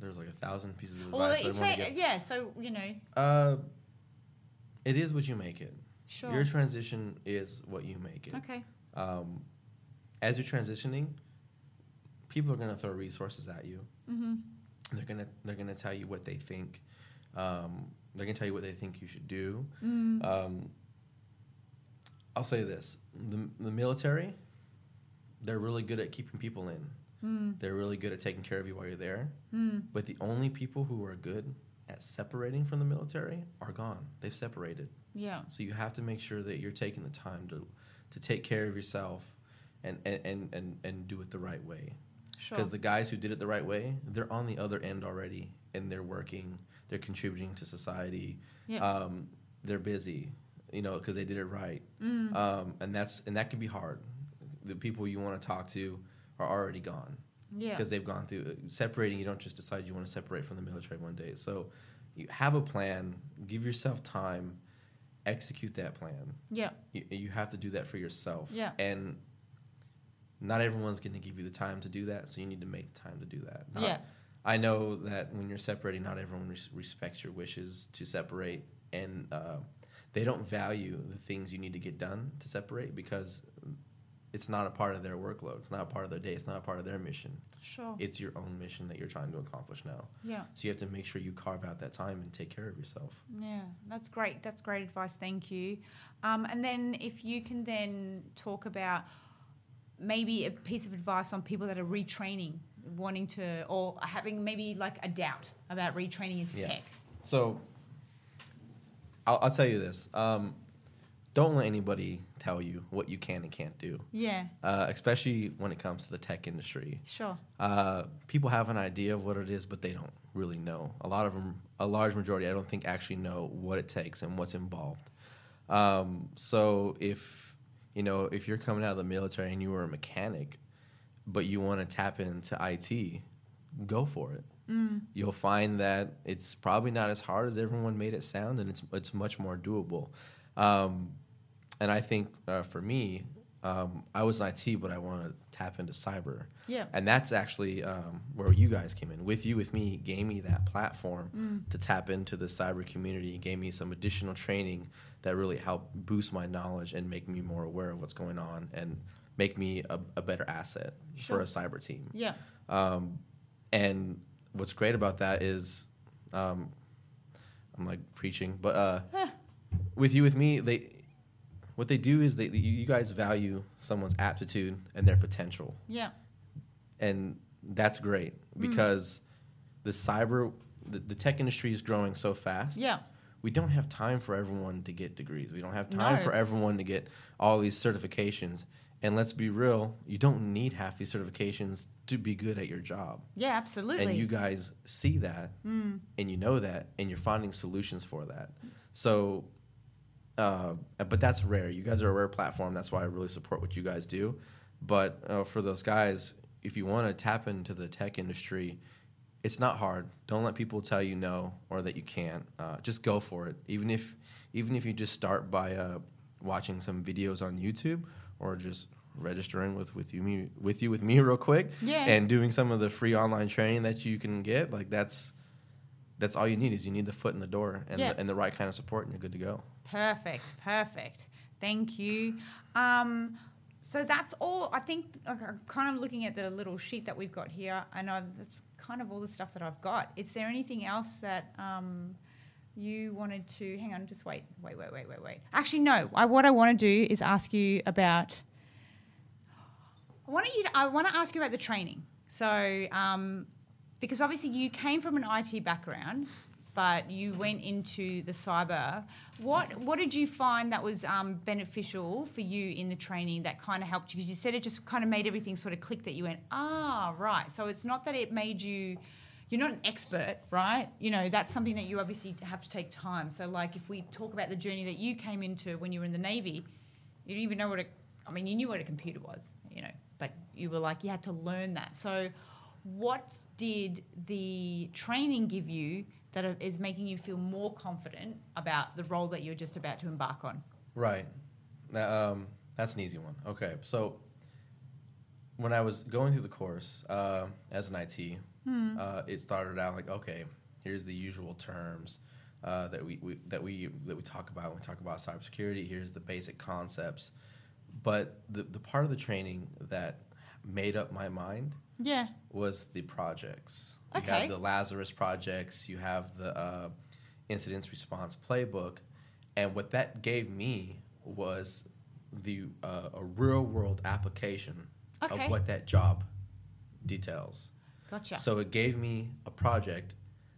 S2: There's like a thousand pieces of advice.
S1: Well, it's say, yeah. So you know,
S2: Uh, it is what you make it.
S1: sure.
S2: Your transition is what you make it.
S1: okay.
S2: Um, as you're transitioning, people are gonna throw resources at you.
S1: Mm-hmm.
S2: They're gonna they're gonna tell you what they think. Um, they're gonna tell you what they think you should do.
S1: Mm.
S2: Um, I'll say this: the the military, they're really good at keeping people in.
S1: Mm.
S2: They're really good at taking care of you while you're there.
S1: Mm.
S2: But the only people who are good at separating from the military are gone. They've separated.
S1: Yeah.
S2: So you have to make sure that you're taking the time to to take care of yourself and and and and, and do it the right way.
S1: Sure.
S2: Because the guys who did it the right way, they're on the other end already, and they're working, they're contributing to society.
S1: Yeah.
S2: Um, they're busy, you know, because they did it right.
S1: Mm.
S2: Um, and that's and that can be hard. The people you want to talk to are already gone
S1: yeah.
S2: because they've gone through separating. You don't just decide you want to separate from the military one day. So you have a plan. Give yourself time. Execute that plan.
S1: Yeah.
S2: You, you have to do that for yourself.
S1: Yeah.
S2: And not everyone's going to give you the time to do that, so you need to make the time to do that. Not-
S1: Yeah.
S2: I know that when you're separating, not everyone res- respects your wishes to separate, and uh, they don't value the things you need to get done to separate because it's not a part of their workload. It's not a part of their day. It's not a part of their mission.
S1: Sure.
S2: It's your own mission that you're trying to accomplish now.
S1: yeah.
S2: So you have to make sure you carve out that time and take care of yourself.
S1: Yeah, that's great. That's great advice. Thank you. Um, and then if you can then talk about maybe a piece of advice on people that are retraining, wanting to, or having maybe like a doubt about retraining into
S2: Yeah.
S1: tech.
S2: So I'll, I'll tell you this. Um, don't let anybody tell you what you can and can't do,
S1: Yeah,
S2: uh, especially when it comes to the tech industry.
S1: sure.
S2: Uh, people have an idea of what it is, but they don't really know. A lot of them, a large majority, I don't think actually know what it takes and what's involved. Um, so if you know if you're coming out of the military and you were a mechanic, but you want to tap into IT, go for it.
S1: Mm.
S2: You'll find that it's probably not as hard as everyone made it sound, and it's it's much more doable. Um, and I think uh, for me, um, I was in IT, but I want to tap into cyber.
S1: Yeah.
S2: And that's actually um, where you guys came in. With you, with me, gave me that platform
S1: Mm.
S2: to tap into the cyber community. Gave me some additional training that really helped boost my knowledge and make me more aware of what's going on and make me a, a better asset
S1: Sure.
S2: for a cyber team.
S1: Yeah.
S2: Um, and what's great about that is, um, I'm like preaching, but uh, with you, with me, they, what they do is they, you guys value someone's aptitude and their potential,
S1: Yeah.
S2: and that's great because the cyber, the, the tech industry is growing so fast.
S1: Yeah.
S2: We don't have time for everyone to get degrees. We don't have time
S1: No,
S2: for everyone to get all these certifications. And let's be real, you don't need half these certifications to be good at your job.
S1: Yeah, absolutely.
S2: And you guys see that
S1: Mm.
S2: and you know that and you're finding solutions for that. So uh, but that's rare. You guys are a rare platform. That's why I really support what you guys do. But uh, for those guys, if you want to tap into the tech industry, it's not hard. Don't let people tell you no or that you can't. Uh, just go for it. Even if even if you just start by uh, watching some videos on YouTube or just registering with with you me with you with me real quick
S1: Yeah.
S2: and doing some of the free online training that you can get like that's that's all you need is you need the foot in the door and,
S1: Yeah.
S2: the, and the right kind of support and you're good to go
S1: Perfect, perfect. Thank you. Um, so that's all. I think I'm kind of looking at the little sheet that we've got here, and I've, that's kind of all the stuff that I've got. Is there anything else that um, you wanted to? Hang on, just wait, wait, wait, wait, wait, wait. Actually, no. I, what I want to do is ask you about. I want you. To, I want to ask you about the training. So, um, because obviously you came from an IT background, but you went into the cyber. What What did you find that was um, beneficial for you in the training that kind of helped you? Because you said it just kind of made everything sort of click. That you went, ah, right. So it's not that it made you. You're not an expert, right? You know that's something that you obviously have to take time. So, like, if we talk about the journey that you came into when you were in the navy, you didn't even know what a. I mean, you knew what a computer was, you know, but you were like you had to learn that. So, what did the training give you that is making you feel more confident about the role that you're just about to embark on?
S2: Right. Um, that's an easy one. Okay, so when I was going through the course uh, as an IT, uh, it started out like, okay, here's the usual terms uh, that we, we that we that we talk about when we talk about cybersecurity. Here's the basic concepts, but the the part of the training that made up my mind
S1: Yeah.
S2: was the projects. You
S1: Okay.
S2: have the Lazarus projects, you have the uh, incidents response playbook, and what that gave me was the uh, a real world application
S1: Okay.
S2: of what that job details.
S1: Gotcha.
S2: So it gave me a project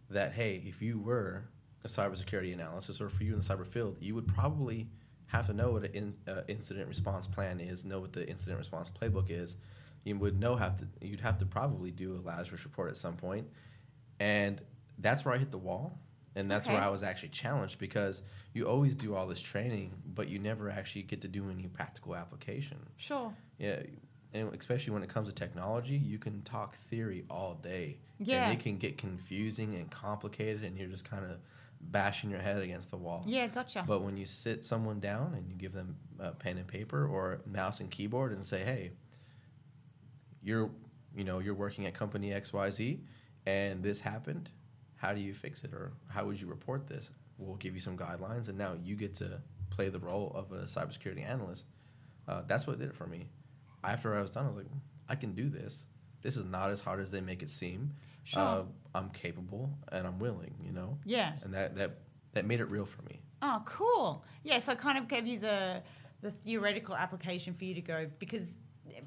S2: that hey, if you were a cybersecurity analysis or for you in the cyber field, you would probably have to know what an in, uh, incident response plan is, know what the incident response playbook is. You would know have to you'd have to probably do a Lazarus report at some point, and that's where I hit the wall, and that's where I was actually challenged because you always do all this training, but you never actually get to do any practical application.
S1: sure.
S2: Yeah, and especially when it comes to technology, you can talk theory all day.
S1: Yeah.
S2: And it can get confusing and complicated, and you're just kind of bashing your head against the wall.
S1: Yeah, gotcha.
S2: But when you sit someone down and you give them uh, pen and paper or mouse and keyboard and say, "Hey, you're, you know, you're working at company X Y Z, and this happened. How do you fix it, or how would you report this?" We'll give you some guidelines, and now you get to play the role of a cybersecurity analyst. Uh, that's what did it for me. After I was done, I was like, "I can do this. This is not as hard as they make it seem.
S1: Sure.
S2: Uh, I'm capable and I'm willing." You know,
S1: yeah.
S2: and that that that made it real for me.
S1: Oh, cool. Yeah, so it kind of gave you the the theoretical application for you to go because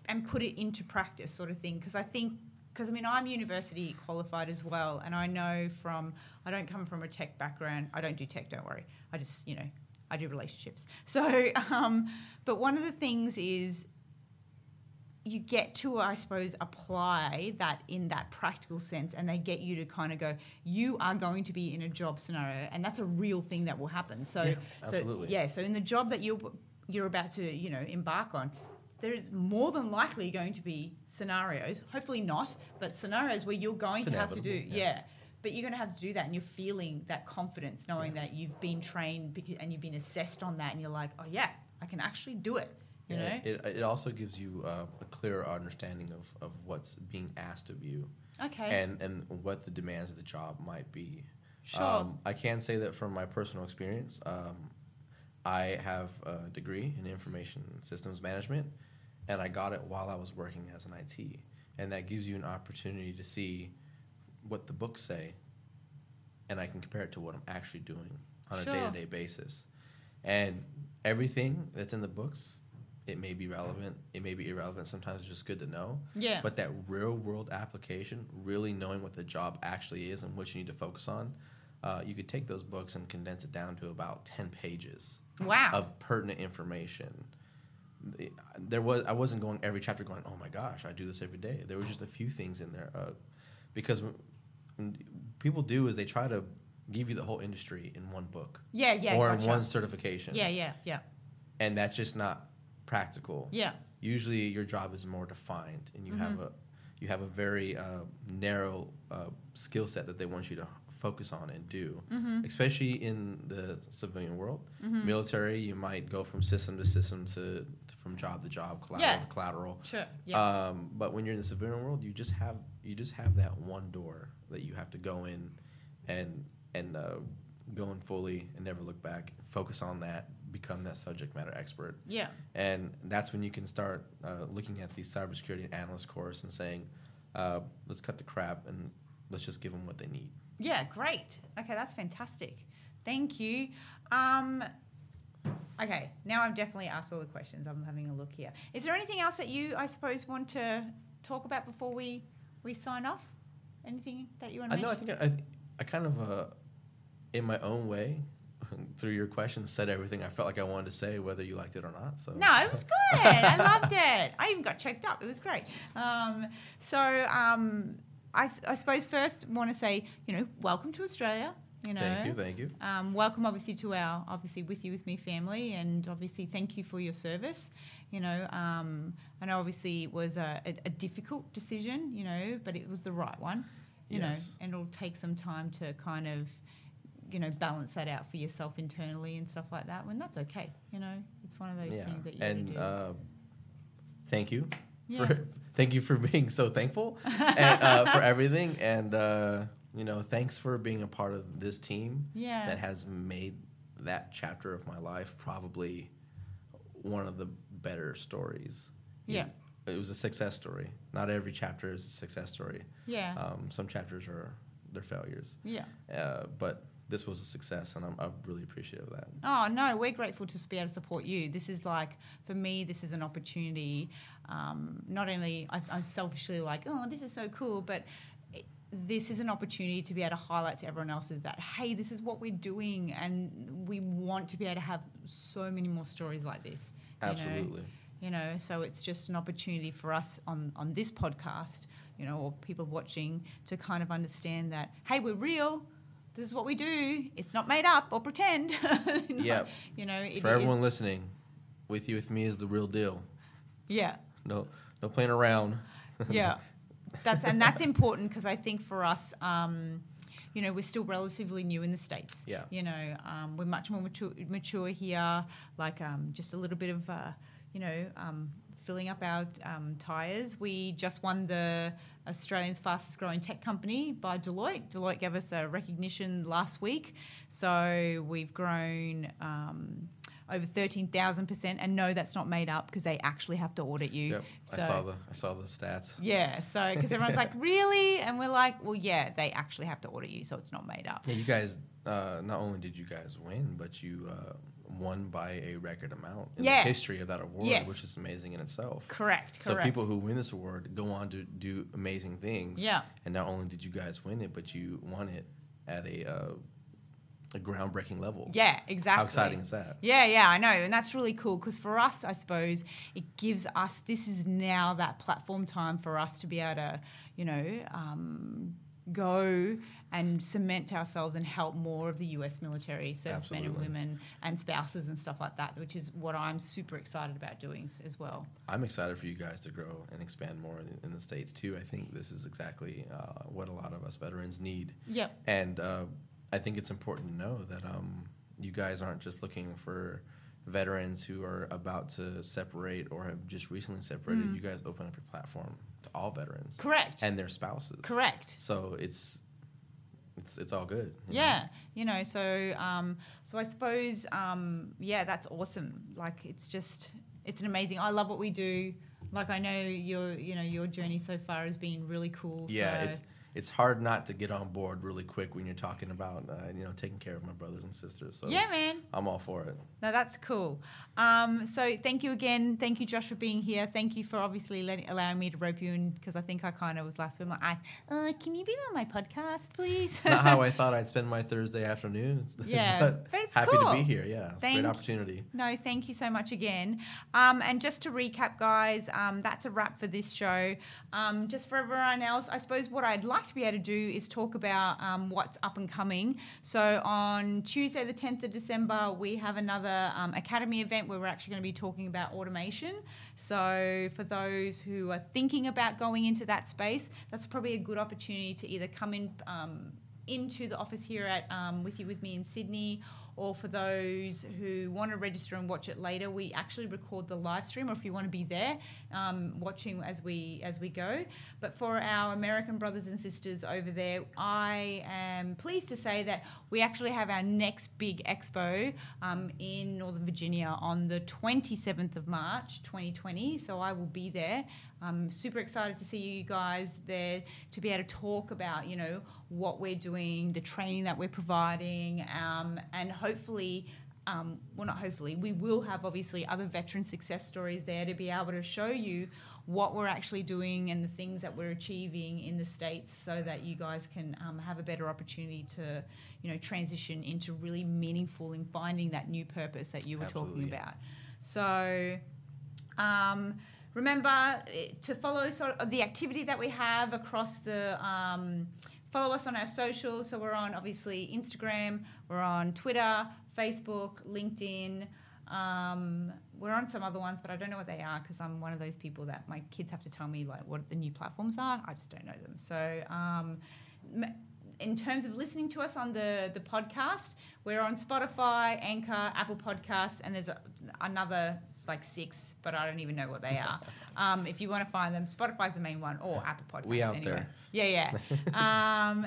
S1: and put it into practice, sort of thing. Because I think because I mean I'm university qualified as well, and I know from I don't come from a tech background. I don't do tech. Don't worry. I just you know I do relationships. So, um, but one of the things is you get to, I suppose, apply that in that practical sense, and they get you to kind of go, you are going to be in a job scenario, and that's a real thing that will happen. So,
S2: Yeah,
S1: so yeah, so in the job that you're you're about to, you know, embark on, there is more than likely going to be scenarios, hopefully not, but scenarios where you're going
S2: It's
S1: to have to do, yeah.
S2: yeah.
S1: But you're going to have to do that, and you're feeling that confidence, knowing that you've been trained because, and you've been assessed on that, and you're like, oh yeah, I can actually do it. You
S2: Yeah,
S1: know?
S2: it, it also gives you uh, a clearer understanding of, of what's being asked of you
S1: Okay.
S2: and, and what the demands of the job might be.
S1: Sure.
S2: Um, I can say that from my personal experience, um, I have a degree in information systems management, and I got it while I was working as an IT. And that gives you an opportunity to see what the books say, and I can compare it to what I'm actually doing on
S1: Sure.
S2: a day to day basis. And everything that's in the books, it may be relevant, it may be irrelevant. Sometimes it's just good to know.
S1: yeah.
S2: But that real world application, really knowing what the job actually is and what you need to focus on, uh, you could take those books and condense it down to about 10 pages
S1: wow.
S2: of pertinent information. There was I wasn't going every chapter going, oh my gosh, I do this every day. There were just a few things in there, uh, because people do is they try to give you the whole industry in one book
S1: yeah, yeah.
S2: or
S1: gotcha.
S2: in one certification,
S1: Yeah, yeah, yeah,
S2: and that's just not practical
S1: yeah.
S2: usually your job is more defined and you have
S1: Mhm.
S2: a you have a very uh, narrow uh, skill set that they want you to focus on and do
S1: Mm-hmm.
S2: especially in the civilian world
S1: Mm-hmm.
S2: military you might go from system to system to from job to job collateral
S1: Yeah.
S2: to collateral
S1: Sure. Yeah.
S2: um, but when you're in the civilian world you just have you just have that one door that you have to go in and and uh, go in fully and never look back focus on that become that subject matter expert
S1: yeah.
S2: and that's when you can start uh, looking at the cybersecurity analyst course and saying, uh, let's cut the crap and let's just give them what they need.
S1: Yeah. Great. Okay, that's fantastic. Thank you. Um, okay, now I've definitely asked all the questions. I'm having a look here. Is there anything else that you, I suppose, want to talk about before we we sign off? Anything that you want to
S2: I know. I think I, I kind of, uh, in my own way, through your questions, said everything I felt like I wanted to say, whether you liked it or not. So
S1: No, it was good. I loved it. I even got choked up. It was great. Um, so um, I, I suppose first want to say, you know, welcome to Australia. You know,
S2: Thank you, thank you.
S1: um, welcome obviously to our obviously with you with me family and obviously thank you for your service you know um, i know obviously it was a, a, a difficult decision you know but it was the right one you know and it'll take some time to kind of you know balance that out for yourself internally and stuff like that when that's okay you know it's one of those
S2: Yeah,
S1: things that you
S2: and
S1: do.
S2: uh, thank you
S1: Yeah.
S2: for thank you for being so thankful and, uh, for everything, and uh, you know, thanks for being a part of this team
S1: yeah
S2: that has made that chapter of my life probably one of the better stories.
S1: Yeah.
S2: it was a success story. Not every chapter is a success story.
S1: yeah
S2: Um, some chapters are they're failures,
S1: yeah
S2: uh, but this was a success, and I'm, I'm really appreciative of that.
S1: Oh no, we're grateful to be able to support you. This is like for me, this is an opportunity. Um, not only I, I'm selfishly like, oh, this is so cool, but it, this is an opportunity to be able to highlight to everyone else is that hey, this is what we're doing, and we want to be able to have so many more stories like this. you know?
S2: Absolutely.
S1: you know so it's just an opportunity for us on on this podcast you know or people watching to kind of understand that hey we're real this is what we do it's not made up or pretend
S2: Yep.
S1: you know
S2: For
S1: is-
S2: everyone listening, with you with me is the real deal.
S1: yeah
S2: No, no playing around.
S1: yeah. That's and that's important because i think for us um you know we're still relatively new in the states.
S2: Yeah.
S1: you know um, we're much more mature, mature here like um, just a little bit of uh, you know um, filling up our um, tires. We just won the australia's fastest growing tech company by deloitte. Deloitte gave us a recognition last week. So we've grown um, over 13,000% and no that's not made up because they actually have to audit you
S2: Yep,
S1: so
S2: I saw the I saw the stats.
S1: yeah, so because everyone's like, really? And we're like, well, yeah, they actually have to audit you, so it's not made up.
S2: Yeah, you guys. Uh, not only did you guys win, but you uh, won by a record amount in
S1: Yeah.
S2: the history of that award,
S1: Yes.
S2: which is amazing in itself.
S1: Correct, correct.
S2: So
S1: correct.
S2: people who win this award go on to do amazing things.
S1: Yeah.
S2: And not only did you guys win it, but you won it at a uh, a groundbreaking level.
S1: yeah, exactly.
S2: How exciting is that?
S1: Yeah, yeah, I know. And that's really cool because for us, I suppose, it gives us, this is now that platform time for us to be able to, you know, um, go and cement ourselves and help more of the US military servicemen and women and spouses and stuff like that, which is what I'm super excited about doing as well.
S2: I'm excited for you guys to grow and expand more in, in the states too. I think this is exactly uh, what a lot of us veterans need.
S1: Yep.
S2: And uh, I think it's important to know that um, you guys aren't just looking for veterans who are about to separate or have just recently separated.
S1: Mm.
S2: You guys open up your platform to all veterans
S1: Correct.
S2: and their spouses.
S1: Correct.
S2: So it's it's it's all good. you know?
S1: Yeah, you know, so um, so I suppose um, yeah, that's awesome. Like it's just it's an amazing. I love what we do. Like I know your you know your journey so far has been really cool.
S2: Yeah,
S1: so.
S2: it's it's hard not to get on board really quick when you're talking about uh, you know taking care of my brothers and sisters. So
S1: yeah, man.
S2: I'm all for it.
S1: No, that's cool. Um, so thank you again. Thank you, Josh, for being here. Thank you for obviously letting, allowing me to rope you in because I think I kind of was last week. Like, uh, can you be on my podcast, please?
S2: It's not how I thought I'd spend my Thursday afternoon.
S1: Yeah,
S2: but,
S1: but it's
S2: happy
S1: cool.
S2: to be here. Yeah, it's a great opportunity.
S1: No, thank you so much again. Um, and just to recap, guys, um, that's a wrap for this show. Um, just for everyone else, I suppose what I'd like to be able to do is talk about um, what's up and coming. So on Tuesday, the 10th of December, we have another um, Academy event where we're actually going to be talking about automation. So for those who are thinking about going into that space, that's probably a good opportunity to either come in. Um, into the office here at um, with you with me in Sydney, or for those who want to register and watch it later, we actually record the live stream. Or if you want to be there um, watching as we as we go. But for our American brothers and sisters over there, I am pleased to say that we actually have our next big expo um, in Northern Virginia on the 27th of March, 2020. So I will be there. I'm super excited to see you guys there to be able to talk about, you know, what we're doing, the training that we're providing, um, and hopefully, um, well, not hopefully, we will have obviously other veteran success stories there to be able to show you what we're actually doing and the things that we're achieving in the states, so that you guys can um, have a better opportunity to, you know, transition into really meaningful in finding that new purpose that you were talking
S2: Absolutely.
S1: about. So. Um, remember eh, to follow sort of the activity that we have across the um, follow us on our socials. So we're on obviously Instagram, we're on Twitter, Facebook, LinkedIn. Um, we're on some other ones, but I don't know what they are because I'm one of those people that my kids have to tell me like what the new platforms are. I just don't know them. So um, in terms of listening to us on the the podcast, we're on Spotify, Anchor, Apple Podcasts, and there's a, another like six, but I don't even know what they are. Um, if you want to find them, Spotify's the main one, or Apple Podcasts.
S2: We out
S1: anyway.
S2: there.
S1: Yeah, yeah. um,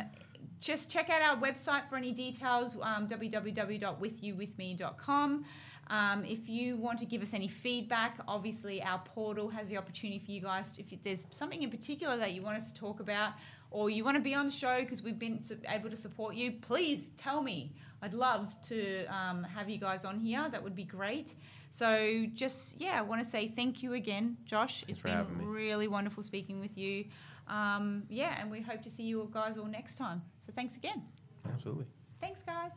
S1: just check out our website for any details um, www.withyouwithme.com. Um, if you want to give us any feedback, obviously our portal has the opportunity for you guys. If there's something in particular that you want us to talk about, or you want to be on the show because we've been able to support you, please tell me. I'd love to um, have you guys on here. That would be great. So just yeah, I want to say thank you again, Josh.
S2: Thanks
S1: it's been really wonderful speaking with you. Um, yeah, and we hope to see you guys all next time. So thanks again.
S2: Absolutely.
S1: Thanks, guys.